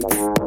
Bye.